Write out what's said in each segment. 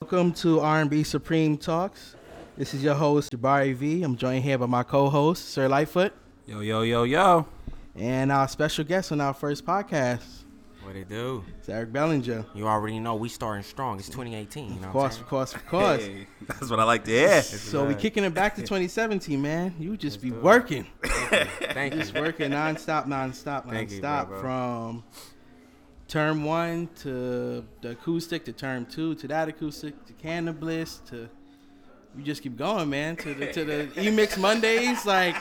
Welcome to R&B Supreme Talks. This is your host Jabari V. I'm joined here by my co-host Sir Lightfoot Yo, yo, yo, yo. and our special guest on our first podcast, What it do? it's Eric Bellinger. You already know we starting strong. It's 2018. You know Of course, of course, of course. Hey, that's what I like to hear. So we kicking it back to 2017, man. You just be do it. working, saying? Thank you. just working nonstop, nonstop, Thank you, nonstop bro, bro. from term one to the acoustic to term two to that acoustic to Cannabis to you just keep going, man. To the to the E-Mix Mondays, like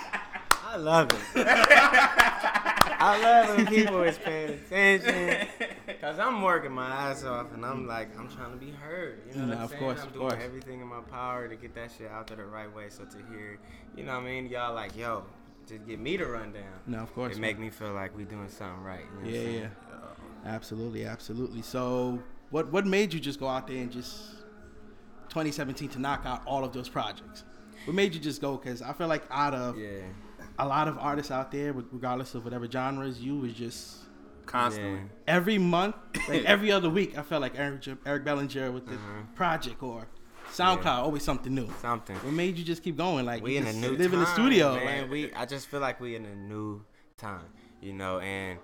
I love it. I love when people is paying attention. Cause I'm working my ass off and I'm like, I'm trying to be heard. You know mm, what I'm of saying? course, I'm of doing course. everything in my power to get that shit out there the right way. So to hear, you know what I mean? Y'all like, yo, just get me to run down. no, of course. It make me feel like we doing something right. You know Yeah, yeah. Absolutely, absolutely. So, what what made you just go out there and just 2017 to knock out all of those projects? What made you just go? Because I feel like out of Yeah. a lot of artists out there, regardless of whatever genres, you was just Constantly. every month, like every other week. I felt like Eric Eric Bellinger with the Mhm. project or SoundCloud, Yeah. always something new. Something. What made you just keep going? Like we in a new live time, in the studio, man. like- we I just feel like we in a new time, you know. And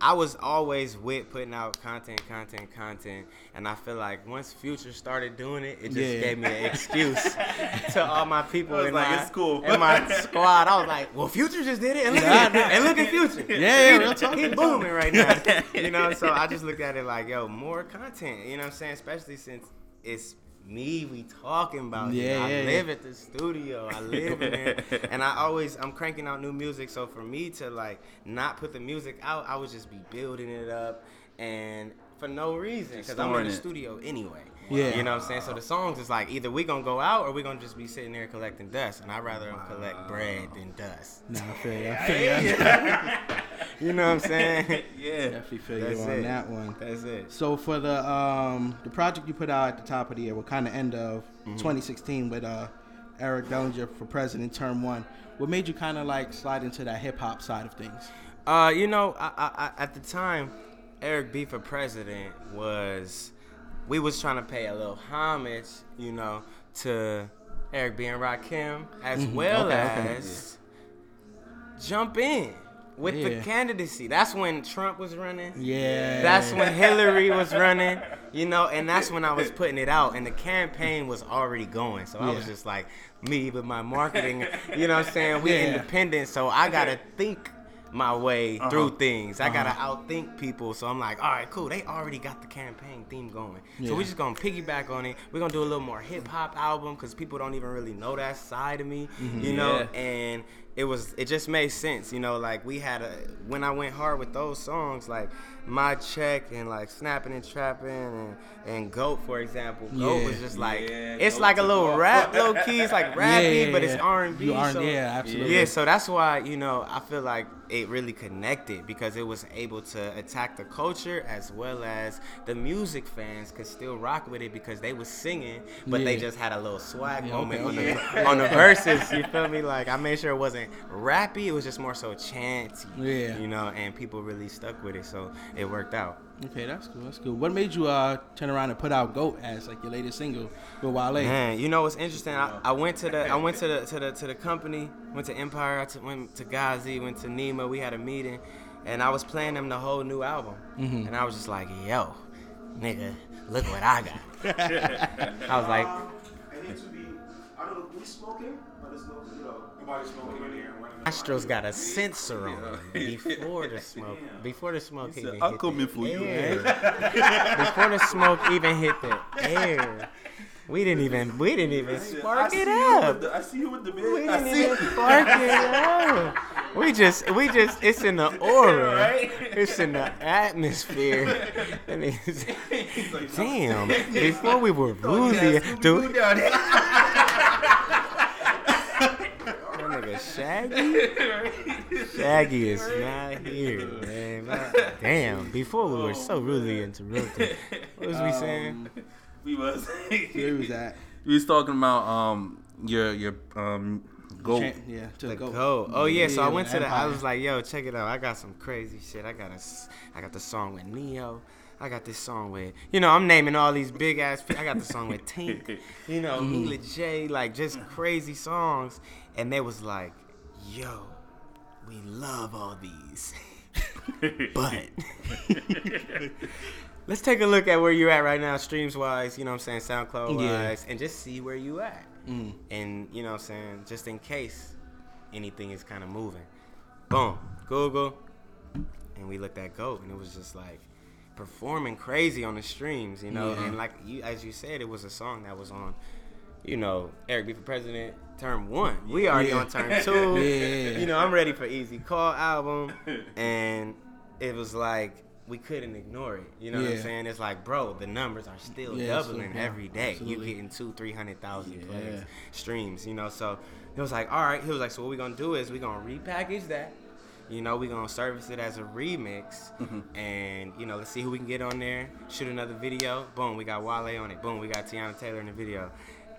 I was always with putting out content, content, content, and I feel like once Future started doing it, it just Yeah. gave me an excuse to all my people in like, my it's cool. in my squad. I was like, well, Future just did it, and look, at, and look at Future. Yeah, yeah, real talk, he booming right now, you know. So I just looked at it like, yo, more content, you know what I'm saying? Especially since it's me we talking about. it. Yeah, I yeah, yeah. live at the studio. I live in there, and I always I'm cranking out new music. So for me to like not put the music out, I would just be building it up, and for no reason because I'm in the it. studio anyway. Yeah. you know what I'm saying. So the songs is like either we gonna go out or we gonna just be sitting there collecting dust, and I'd rather them collect bread than dust. Nah, I feel you. I feel you. You know what I'm saying? Yeah. Definitely feel That's you on it. that one. That's it. So for the um the project you put out at the top of the year, well, kind of end of Mm-hmm. 2016 with uh Eric Bellinger for president term one. What made you kind of like slide into that hip hop side of things? Uh, you know, I, I, I, at the time, Eric B for president was, we was trying to pay a little homage, you know, to Eric B and Rakim, as well Mm-hmm. Okay, okay. as jump in with Yeah. the candidacy. That's when Trump was running. Yeah. That's when Hillary was running, you know, and that's when I was putting it out, and the campaign was already going. So I was just like, me with my marketing, you know what I'm saying? We Yeah. independent, so I gotta think my way Uh-huh. through things. I gotta Uh-huh. outthink people. So I'm like, all right, cool. They already got the campaign theme going. Yeah. So we're just gonna piggyback on it. We're gonna do a little more hip hop album because people don't even really know that side of me, Mm-hmm. you know. Yeah. And it was, it just made sense, you know. Like we had a when I went hard with those songs, like my check and like snapping and trapping and and goat for example. Goat Yeah. was just like Yeah, it's like a little off. rap, low key. It's like rappy, Yeah, but it's. R and B. You R- yeah, absolutely. Yeah, so that's why you know I feel like it really connected because it was able to attack the culture as well as the music fans could still rock with it because they was singing, but they just had a little swag Yeah, moment okay, on okay. the on the verses. You feel me? Like I made sure it wasn't rappy; it was just more so chanty. Yeah. you know, and people really stuck with it, so it worked out. Okay, that's cool. That's cool. What made you uh turn around and put out "Goat" as like your latest single with Wale? Man, you know what's interesting? I, I went to the I went to the to the to the company, went to Empire, I t- went to Ghazi, went to Nima. We had a meeting, and I was playing them the whole new album, Mhm. and I was just like, "Yo, nigga, look what I got." I was like, I need to be. I don't know. We smoking, but there's no, you know, nobody smoking in here. Astro's got a sensor on before the smoke. Before the smoke He even said, hit "I'm coming the for you, air. before the smoke even hit the air. We didn't even we didn't even spark it up. the- I see you with the We didn't even spark it up. We just, we just, it's in the aura. Right? It's in the atmosphere. And it's, like, damn, before we were boozy, dude. down there. That nigga Shaggy? Shaggy is not here, man. My- Damn, before we were so rudely interrupted. What was we saying? Um, We was. Where was that? We was talking about um your your um goal. Yeah, to The go. go. Oh yeah, so I went to the. I was like, yo, check it out. I got some crazy shit. I got a, s- I got the song with Ne-Yo. I got this song with, you know, I'm naming all these big ass. I got the song with Tink, you know, Mila J, like just crazy songs, and they was like, "Yo, we love all these, but." Let's take a look at where you're at right now, streams wise, you know what I'm saying, SoundCloud Yeah. wise, and just see where you at. Mm. And, you know what I'm saying, just in case anything is kind of moving. Boom, Google, and we looked at Goat, and it was just like performing crazy on the streams, you know. Yeah. And like you, as you said, it was a song that was on, you know, Eric B for President term one. We already Yeah. on term two. Yeah. You know, I'm ready for Easy Call album, and it was like we couldn't ignore it. You know what I'm saying? It's like, bro, the numbers are still Yeah, doubling yeah, every day. absolutely. You getting two, three hundred thousand Yeah. plays, streams. You know, so he was like, all right. He was like, so what we gonna do is we gonna repackage that. You know, we gonna service it as a remix, Mm-hmm. and you know, let's see who we can get on there. Shoot another video. Boom, we got Wale on it. Boom, we got Teyana Taylor in the video.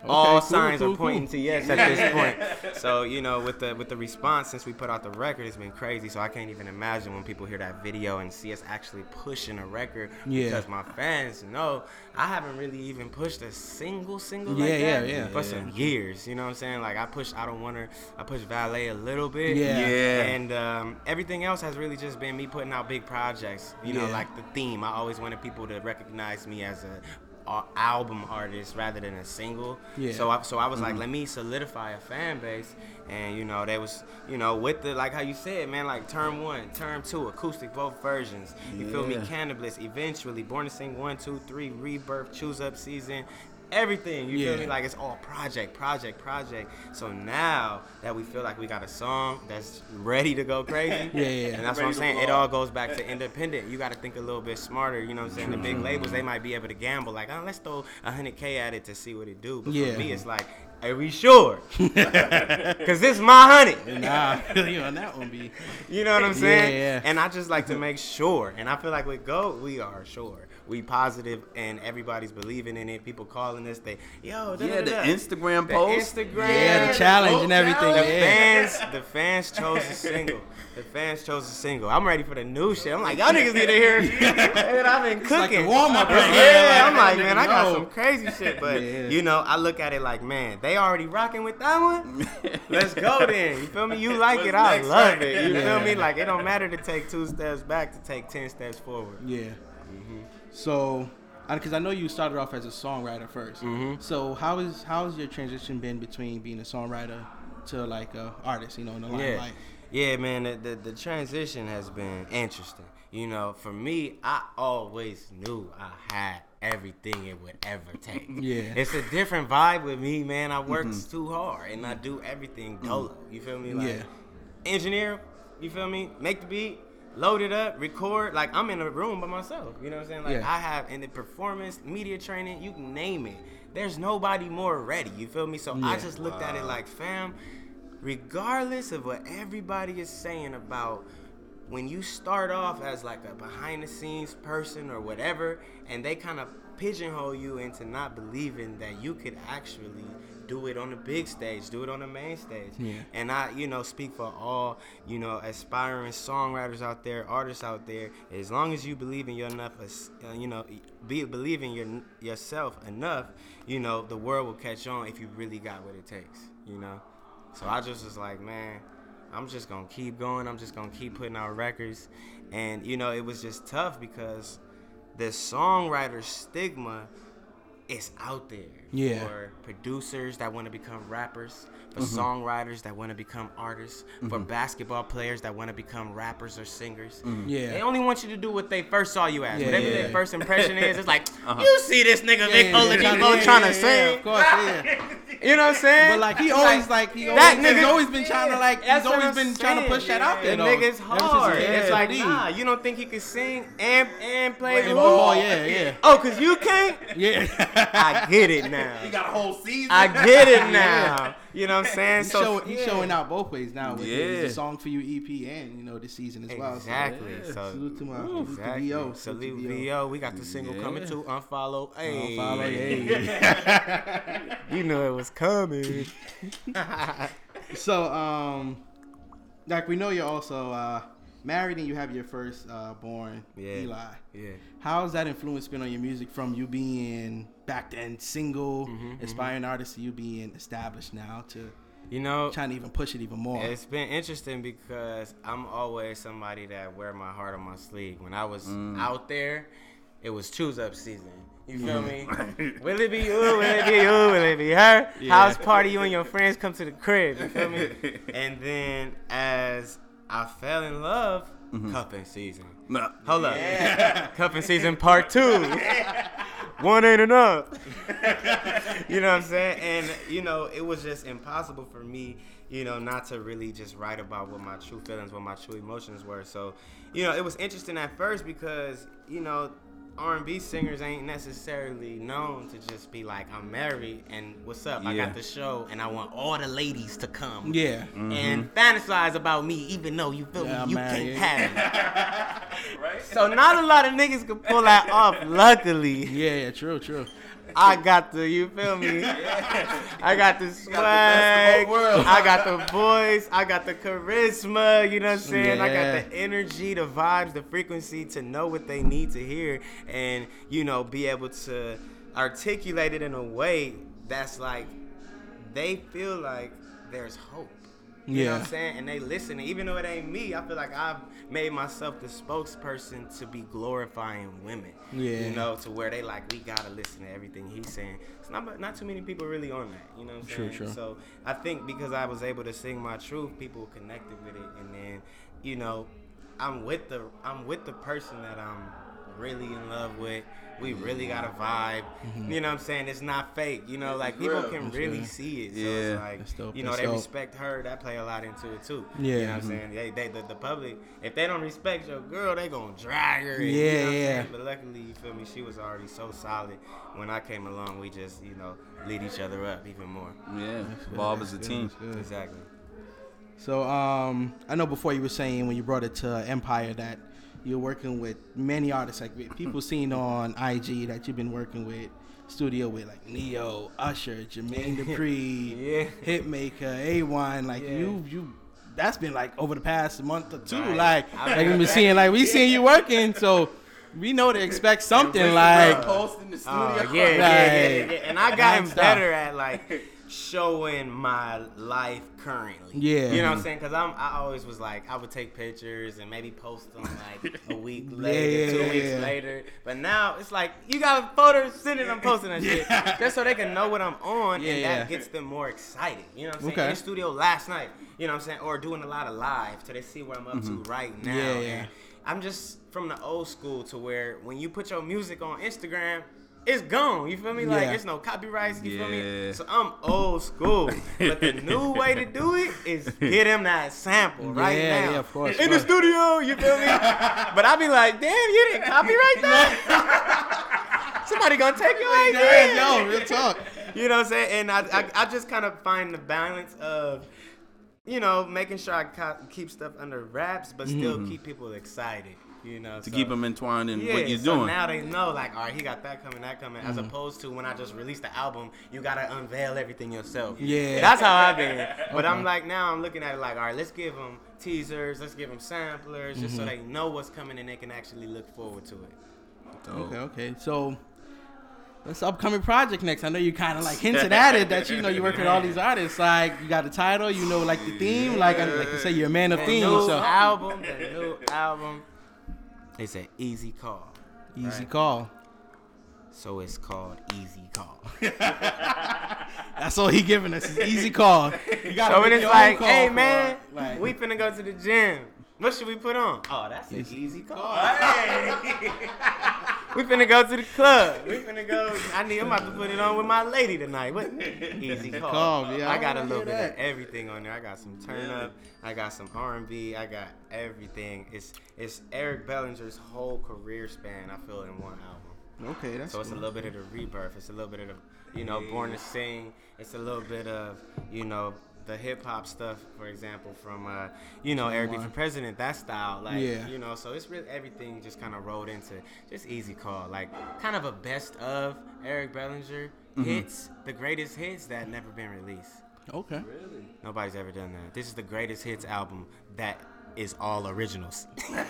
All cool, signs cool, are pointing cool. to yes at this point. So you know, with the with the response since we put out the record, it's been crazy. So I can't even imagine when people hear that video and see us actually pushing a record. Yeah. Because my fans know I haven't really even pushed a single single Yeah, like yeah, that yeah. for some years. You know what I'm saying? Like I pushed I don't want her. I pushed Valet a little bit. Yeah. Yeah. And um, everything else has really just been me putting out big projects. You know, Yeah. like the theme. I always wanted people to recognize me as a, a album artist rather than a single. Yeah. So I, so I was like, mm-hmm. let me solidify a fan base, and you know, they was, you know, with the like how you said, man, like term one, term two, acoustic, both versions. You feel me? Yeah. Cannabis, eventually, Born to Sing one, two, three, Rebirth, Choose Up season. Everything, you Yeah. feel me? Like it's all project, project, project. So now that we feel like we got a song that's ready to go crazy, Yeah, yeah. and that's what I'm saying. It all goes back to independent. You got to think a little bit smarter. You know what I'm saying? The big mm-hmm. labels they might be able to gamble, like, oh, let's throw a hundred k at it to see what it do. But Yeah. for me, it's like, are we sure? Cause this my honey. Nah, you on that one, B. You know what I'm saying? Yeah, yeah. And I just like to make sure. And I feel like with Go, we are sure. We positive and everybody's believing in it. People calling us, they, yo, da, Yeah, da, the da. Instagram The post. Instagram. Yeah, the challenge and everything. The Yeah. fans, the fans chose a single. The fans chose a single. I'm ready for the new shit. I'm like, y'all niggas need to hear. Man, I've been cooking. like the warm-up right Yeah, I'm like, man, I got some crazy shit. But Yeah. you know, I look at it like, man, they already rocking with that one. Let's go then. You feel me? You like it, I love right? it. You Yeah. feel me? Like it don't matter to take two steps back to take ten steps forward. Yeah. Mm-hmm. So, because I know you started off as a songwriter 1st Mhm. So how is how's your transition been between being a songwriter to like a artist? You know, in the Yeah, limelight. yeah, man. The, the the transition has been interesting. You know, for me, I always knew I had everything it would ever take. Yeah. it's a different vibe with me, man. I work too hard and I do everything dolo. You feel me? Like Yeah. engineer. You feel me? Make the beat. Load it up, record. Like I'm in a room by myself. You know what I'm saying? Like Yeah. I have in the performance, media training, you can name it. There's nobody more ready. You feel me? So I just looked at it like, fam, regardless of what everybody is saying about when you start off as like a behind the scenes person or whatever, and they kind of pigeonhole you into not believing that you could actually do it on the big stage, do it on the main stage. Yeah. And I, you know, speak for all, you know, aspiring songwriters out there, artists out there. As long as you believe in your enough, uh, you know, be believe in your yourself enough, you know, the world will catch on if you really got what it takes. You know. So I just was like, man, I'm just gonna keep going. I'm just gonna keep putting out records, and you know, it was just tough because the songwriter stigma is out there Yeah. for producers that want to become rappers, for mm-hmm. songwriters that want to become artists, for mm-hmm. basketball players that want to become rappers or singers. Mm-hmm. Yeah. They only want you to do what they first saw you as. Yeah, Whatever yeah. their first impression is, it's like, uh-huh. you see this nigga Vic Yeah, Oladipo trying to sing. Of course, yeah. You know what I'm saying? But like he always like he always, that he's nigga- always been trying to like he's always been trying to push that out there. The nigga's hard. yeah, it's like, nah, you don't think he can sing and and play ball? ball, yeah, yeah. Oh, cause you can't. Yeah. I get it now. He got a whole season. I get it now. You know what I'm saying? He's, So show, he's yeah. showing out both ways now with Yeah. his, his song for you EP and you know this season as well. So, Exactly. yeah. So salute to my Ooh, salute exactly. to VO. Salute to VO. We got the single coming Yeah. too. Unfollow. Hey. Follow, hey. You know it was coming. So um, like we know you're also uh married and you have your first uh, born, Yeah. Eli. Yeah. How's that influence been on your music from you being back then single, Mm-hmm, aspiring artist to you being established now to You know, trying to even push it even more? It's been interesting because I'm always somebody that wear my heart on my sleeve. When I was Mm. out there, it was choose up season. You feel me? Mm. will it be you? Will it be you? Will it be her? Yeah. House party, you and your friends come to the crib. You feel me? and then as I fell in love, Mm-hmm. cuffing season. Nah. Hold up. Cuffing season part two. One ain't enough. you know what I'm saying? And, you know, it was just impossible for me, you know, not to really just write about what my true feelings, what my true emotions were. So, you know, it was interesting at first because, you know, R&B singers ain't necessarily known to just be like, I'm married and what's up? I got the show and I want all the ladies to come yeah. and mm-hmm. fantasize about me, even though you feel Yeah, me, you man, can't yeah. have me. So not a lot of niggas can pull that off. Luckily, Yeah, yeah, true, true. I got the you feel me. I got the swag. best of both. I got the voice. I got the charisma. You know what I'm saying? I got the energy, the vibes, the frequency to know what they need to hear, and you know be able to articulate it in a way that's like they feel like there's hope. You know what Yeah. I'm saying? And they listen. Even though it ain't me, I feel like I've made myself the spokesperson to be glorifying women. Yeah. You know, to where they like, we gotta listen to everything he's saying. It's not not too many people really on that. You know what I'm True, saying? true. So I think because I was able to sing my truth, people connected with it. And then, you know, I'm with the I'm with the person that I'm really in love with. We really got a vibe. Mm-hmm. You know what I'm saying? It's not fake. You know, like people can That's really real. see it. So Yeah. it's like That's dope. you know, That's they dope. respect her. That play a lot into it too. Yeah. You know what I'm saying? They, they the, the public, if they don't respect your girl, they gonna drag her. and, you Yeah, know yeah. But luckily, you feel me? She was already so solid. When I came along, we just, you know, lead each other up even more. Yeah. Evolve is a team. good, that's good. Exactly. So um, I know before you were saying when you brought it to Empire that you're working with many artists, like people seen on IG that you've been working with, studio with like Ne-Yo, Usher, Jermaine Dupri, Yeah. Hitmaker, A1, like Yeah. you you. That's been like over the past month or two. Right. Like, I've like been we've been seeing, like we seen you working, so we know to expect something. Like, post in the oh, studio. Oh, yeah, yeah, yeah, yeah, yeah. And I got Non-stop. better at like showing my life currently. Yeah. You know what I'm saying? Because I'm I always was like I would take pictures and maybe post them like a week later, Yeah, two yeah, weeks yeah. later. But now it's like you got photos, send it, I'm posting that shit just so they can know what I'm on, Yeah, and yeah. that gets them more excited. You know what I'm saying? Okay. In the studio last night, you know what I'm saying, or doing a lot of live so they see what I'm up to right now. Mm-hmm. Yeah, yeah. I'm just from the old school to where when you put your music on Instagram, it's gone. You feel me? Like Yeah. it's no copyrights. You feel me? So I'm old school. but the new way to do it is get him that sample right Yeah, now. yeah, of course, In the studio, you feel me? but I be like, damn, you didn't copyright that. Somebody gonna take your idea. yo, real talk. You know what I'm saying? And I, I, I just kind of find the balance of, you know, making sure I keep stuff under wraps, but still mm-hmm. keep people excited. You know, To so- keep them entwined in yeah, what you're so doing. now they know, like, all right, he got that coming, that coming, as mm-hmm. opposed to when I just released the album, you gotta unveil everything yourself. Yeah. that's how I've been. But Okay. I'm like, now I'm looking at it like, all right, let's give them teasers, let's give them samplers, just so mm-hmm. they know what's coming and they can actually look forward to it. Okay, okay. So this upcoming project next. I know you kind of like hinted at it that you know you work with all these artists. Like you got the title, you know, like the theme. Like I- like you say, you're a man of The themes. new So album, the new album, it's an easy call. easy right? call. So it's called Easy Call. That's all he giving us. Is easy call. You gotta So when it's like, call hey man, like- we finna go to the gym. What should we put on? Oh, that's an easy call. Oh, we finna go to the club. We finna go. I need. I'm about to put it on with my lady tonight. What? Easy call. Call, yeah, I I got a little bit hear of everything on there. I got some turn up. I got some R&B. I got everything. It's it's Eric Bellinger's whole career span. I feel in one album. Okay, that's So it's a little bit of the rebirth. It's a little bit of the, you know, born to sing. It's a little bit of, you know, the hip hop stuff, for example, from, uh, you know, Eric B One. for President, that style. Like, Yeah. you know, so it's really everything just kind of rolled into just easy call. Like, kind of a best of Eric Bellinger hits, the greatest hits that never been released. okay. Really? Nobody's ever done that. This is the greatest hits album that is all originals.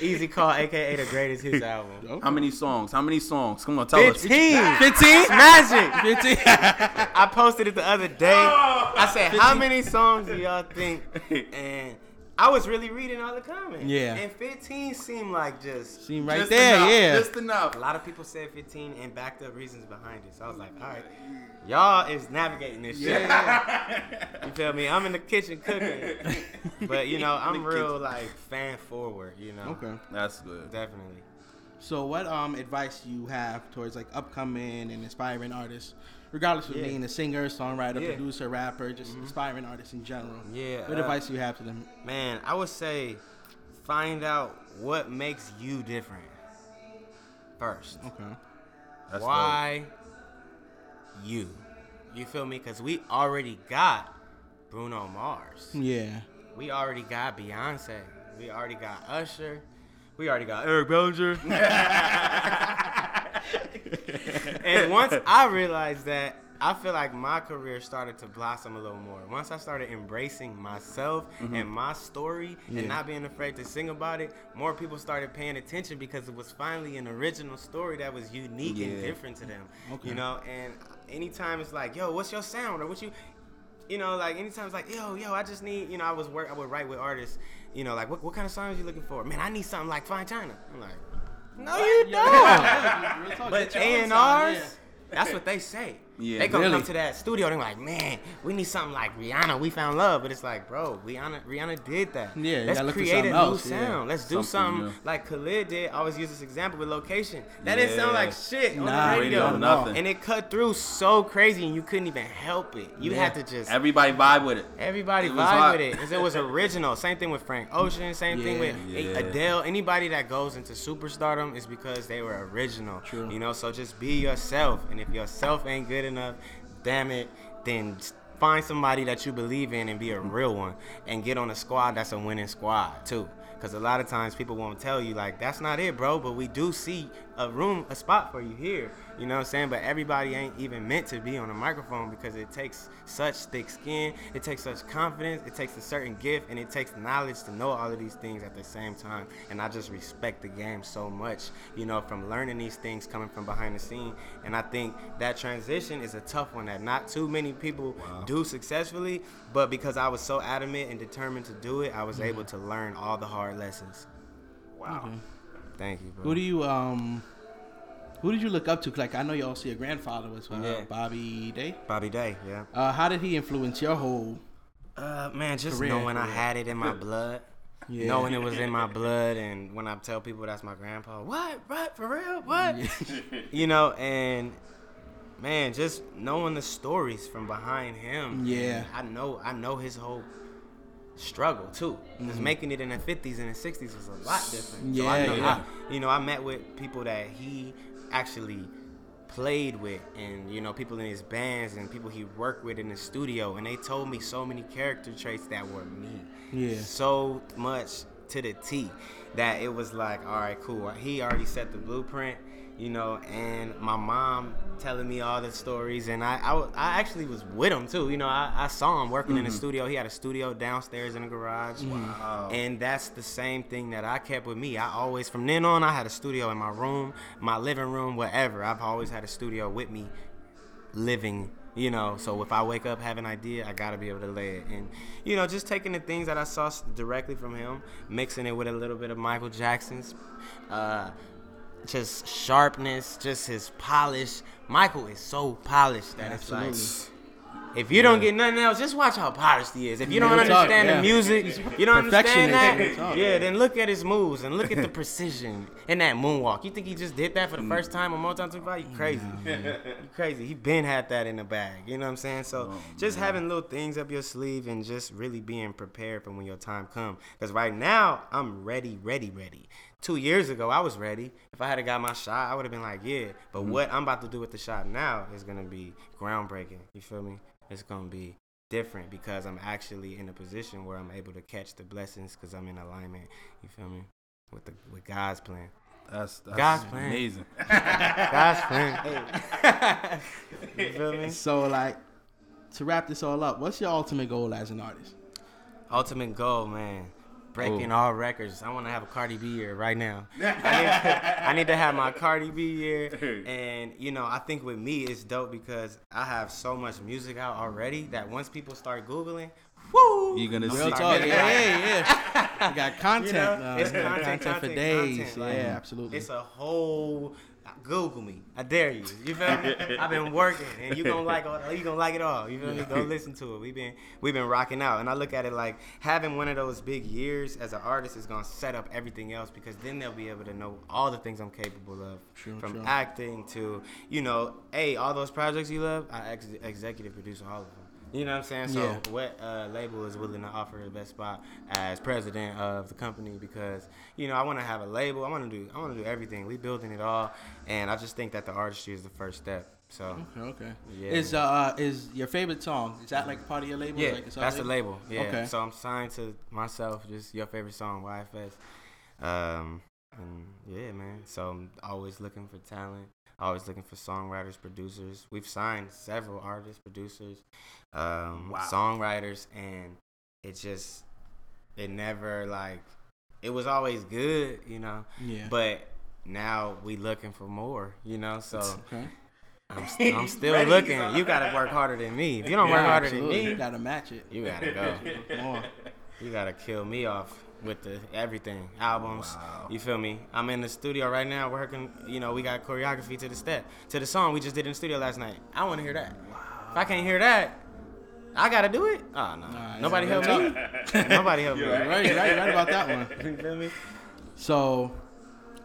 Easy Call, aka the greatest hits album. How many songs? How many songs? Come on, tell us. 15. 15? Magic. 15? I posted it the other day. Oh. I said, "How many songs do y'all think?" And I was really reading all the comments. Yeah. And 15 seemed like just. seemed right Just there, enough, yeah. Just enough. A lot of people said 15 and backed up reasons behind it. So I was like, all right, y'all is navigating this shit. You feel me? I'm in the kitchen cooking. But you know, I'm real like fan forward. You know. okay. That's good. Definitely. So, what um advice do you have towards like upcoming and inspiring artists, regardless of Yeah. being a singer, songwriter, Yeah. producer, rapper, just inspiring artists in general? Yeah, What uh, advice do you have to them? Man, I would say find out what makes you different first. Okay. That's Why you? You feel me? Because we already got Bruno Mars. Yeah. We already got Beyonce. We already got Usher. We already got Eric Bellinger. and once I realized that, I feel like my career started to blossom a little more. Once I started embracing myself mm-hmm. and my story Yeah. and not being afraid to sing about it, more people started paying attention because it was finally an original story that was unique and different to them. Okay. You know, and anytime it's like, yo, what's your sound or what you you know, like anytime it's like, yo, yo, I just need, you know, I was work, I would write with artists, you know, like what, what kind of songs you looking for? Man, I need something like Fine China. I'm like, no, you don't. But A and R's, that's what they say. Yeah. they gonna Really? come to that studio. They're like, man, we need something like Rihanna. We found love, but it's like, bro, Rihanna, Rihanna did that. Yeah, let's gotta look for create a new else, yeah. sound. Let's do Something something like Khalid did. I always use this example with location. That didn't sound like shit on Nah, the radio, radio. nothing. And it cut through so crazy, and you couldn't even help it. You Yeah. had to just Everybody vibe with it. Everybody It vibe hot. with it because it was original. Same thing with Frank Ocean. Same thing with Yeah. Adele. Anybody that goes into superstardom is because they were original. True. You know, so just be yourself. And if yourself ain't good enough, damn it, then find somebody that you believe in and be a real one, and get on a squad that's a winning squad too. Because a lot of times people won't tell you like that's not it, bro. But we do see a room, a spot for you here. You know what I'm saying? But everybody ain't even meant to be on a microphone because it takes such thick skin, it takes such confidence, it takes a certain gift, and it takes knowledge to know all of these things at the same time. And I just respect the game so much, you know, from learning these things coming from behind the scene. And I think that transition is a tough one that not too many people do successfully. But because I was so adamant and determined to do it, I was able to learn all the hard lessons. Wow. Thank you, bro. Who do you um who did you look up to? Like I know you also your grandfather was uh, Yeah. Bobby Day. Bobby Day, yeah. Uh, how did he influence your whole? Uh, man, just Career, knowing I had it in my blood. Yeah. Knowing it was in my blood, and when I tell people that's my grandpa, what, what, for real, what? you know, and man, just knowing the stories from behind him. Yeah. I know, I know his whole struggle too. Mm-hmm. Making it in the 50s and the 60s was a lot different. so Yeah, I know, yeah. I, you know, I met with people that he actually played with and you know people in his bands and people he worked with in the studio and they told me so many character traits that were me Yeah. so much to the T that it was like, all right, cool. He already set the blueprint, you know, and my mom telling me all the stories, and I, I, I actually was with him too. You know, I, I saw him working in the studio. He had a studio downstairs in the garage, Wow. and that's the same thing that I kept with me. I always, from then on, I had a studio in my room, my living room, whatever. I've always had a studio with me living you know so if i wake up have an idea i gotta be able to lay it and you know just taking the things that i saw directly from him mixing it with a little bit of michael jackson's uh just sharpness just his polish michael is so polished that it's like if you don't get nothing else, just watch how polished he is. If you don't talk, understand yeah. the music, you don't understand that. talk. Yeah, then look at his moves and look at the precision in that moonwalk. You think he just did that for the first time on Motown 25? You crazy. you crazy. He been had that in the bag. You know what I'm saying? So just having little things up your sleeve and just really being prepared for when your time come. Because right now, I'm ready, ready, ready. Two years ago, I was ready. If I had got my shot, I would have been like, yeah. But mm-hmm. what I'm about to do with the shot now is gonna be groundbreaking. You feel me? It's gonna be different because I'm actually in a position where I'm able to catch the blessings because I'm in alignment. You feel me? With the with God's plan. That's, that's God's plan. amazing. God's plan. you feel me? So like to wrap this all up, what's your ultimate goal as an artist? ultimate goal, man. Breaking Oh. all records. I want to have a Cardi B year right now. I, need to, I need to have my Cardi B year, and you know, I think with me it's dope because I have so much music out already that once people start googling, woo, You're gonna Real see. talk. Yeah, it. yeah, yeah. You got content. You know, it's you got content, content, for days. content, like, yeah, absolutely. It's a whole. Google me. I dare you. You feel me? I've been working, and you gonna like all. You gonna like it all. You feel me? Go listen to it. We've been we've been rocking out, and I look at it like having one of those big years as an artist is gonna set up everything else because then they'll be able to know all the things I'm capable of, True, from true. acting to you know, hey, all those projects you love, I ex- executive produce all of them. You know what I'm saying? So Yeah. what uh, label is willing to offer the best spot as president of the company because you know I want to have a label. I want to do I want to do everything. We building it all, and I just think that the artistry is the first step. So Okay, okay. Yeah. Is uh is your favorite song? Is that like part of your label? yeah, like that's the sub label. Yeah. Okay. So I'm signed to myself, just your favorite song, YFS. Um, and yeah, man. So I'm always looking for talent. Always looking for songwriters, producers. We've signed several artists, producers, um, songwriters, and it just it never like it was always good, you know. Yeah. But now we looking for more, you know. So Okay. I'm, st- I'm still looking. You gotta work harder than me. If you don't work harder absolutely. than You me, gotta match it. you gotta go. More. You gotta kill me off with the everything albums. You feel me? I'm in the studio right now working. You know, we got choreography to the step to the song we just did in the studio last night. I want to hear that. If I can't hear that, I gotta do it. Oh no, Nah, nobody yeah, help me. Nobody help me. Right, right, right about that one. You feel me? So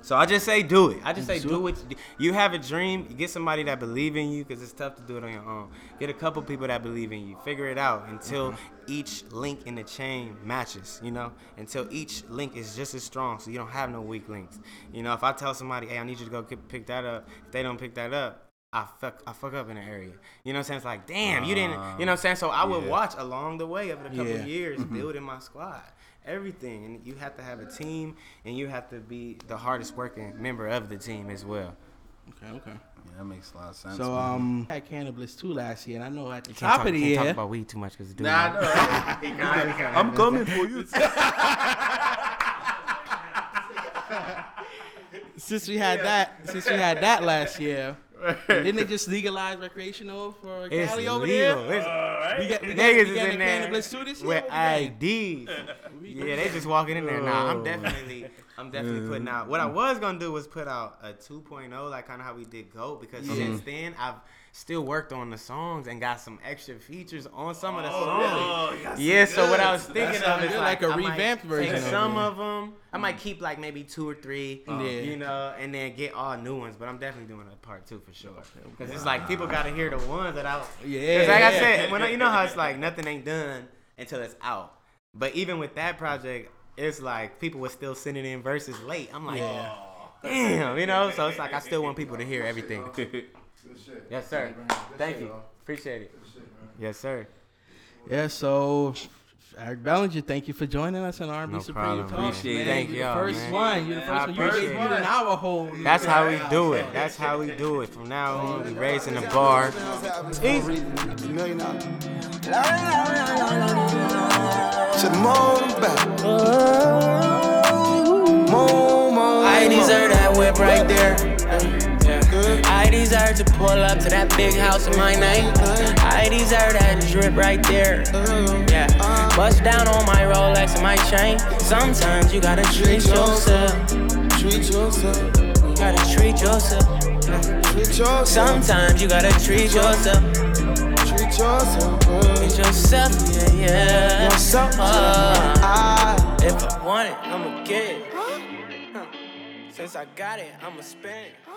So I just say do it. I just say do what you, do. you have a dream. Get somebody that believe in you because it's tough to do it on your own. Get a couple people that believe in you. Figure it out until mm-hmm. each link in the chain matches. You know, until each link is just as strong, so you don't have no weak links. You know, if I tell somebody, hey, I need you to go get- pick that up, if they don't pick that up. I fuck, I fuck up in the area. You know what I'm saying? It's like, damn, you didn't. You know what I'm saying? So I would yeah. watch along the way over the couple Yeah. years, building my squad, everything, and you have to have a team, and you have to be the hardest working member of the team as well. okay, okay. Yeah, that makes a lot of sense. So man. um, I had Cannabis two last year, and I know at the top talk, of the can't talk year, about weed too much because Nah, I know. I'm coming for you. since we had that, since we had that last year, didn't they just legalize recreational for It's Cali over legal. there? It's- We get, we get, Niggas we is getting in there Cannabis two this year. with What? IDs. Yeah, they just walking in there. Nah, I'm definitely, I'm definitely putting out. What I was gonna do was put out a 2.0, like kind of how we did Goat, because since then I've still worked on the songs and got some extra features on some of the songs. yeah, so what I was thinking of is like, like a I might revamped version Take some of them. I might keep like maybe two or three. Yeah. You know, and then get all new ones. But I'm definitely doing a part two for sure. Because it's like people got to hear the ones that I. Yeah, Because like I said, when I, you know how it's like nothing ain't done until it's out. But even with that project, it's like people were still sending in verses late. I'm like, Yeah. damn, you know. So it's like I still want people to hear everything. Yes, sir. Thank you. Appreciate it. Yes, sir. Yeah, so Eric Bellinger, thank you for joining us on R&B No Supreme problem, Talk. Appreciate man. it. Thank You're the first man. one. You're the I first one. You appreciate debuted it. in our whole. That's how we do it. That's how we do it. From now on, we raising the bar. Easy. Million dollars. Should moan back. Oh, moan, moan. I deserve that whip right there. I deserve to pull up to that big house in my name. I deserve that drip right there. Yeah. Bust down on my Rolex and my chain. Sometimes you gotta treat yourself. Treat yourself. You gotta treat yourself. Treat yourself. Sometimes you gotta treat yourself. Treat yourself. Treat yourself, yeah, yeah. Yourself. Uh, if I want it, I'ma get it. Since I got it, I'ma spend it.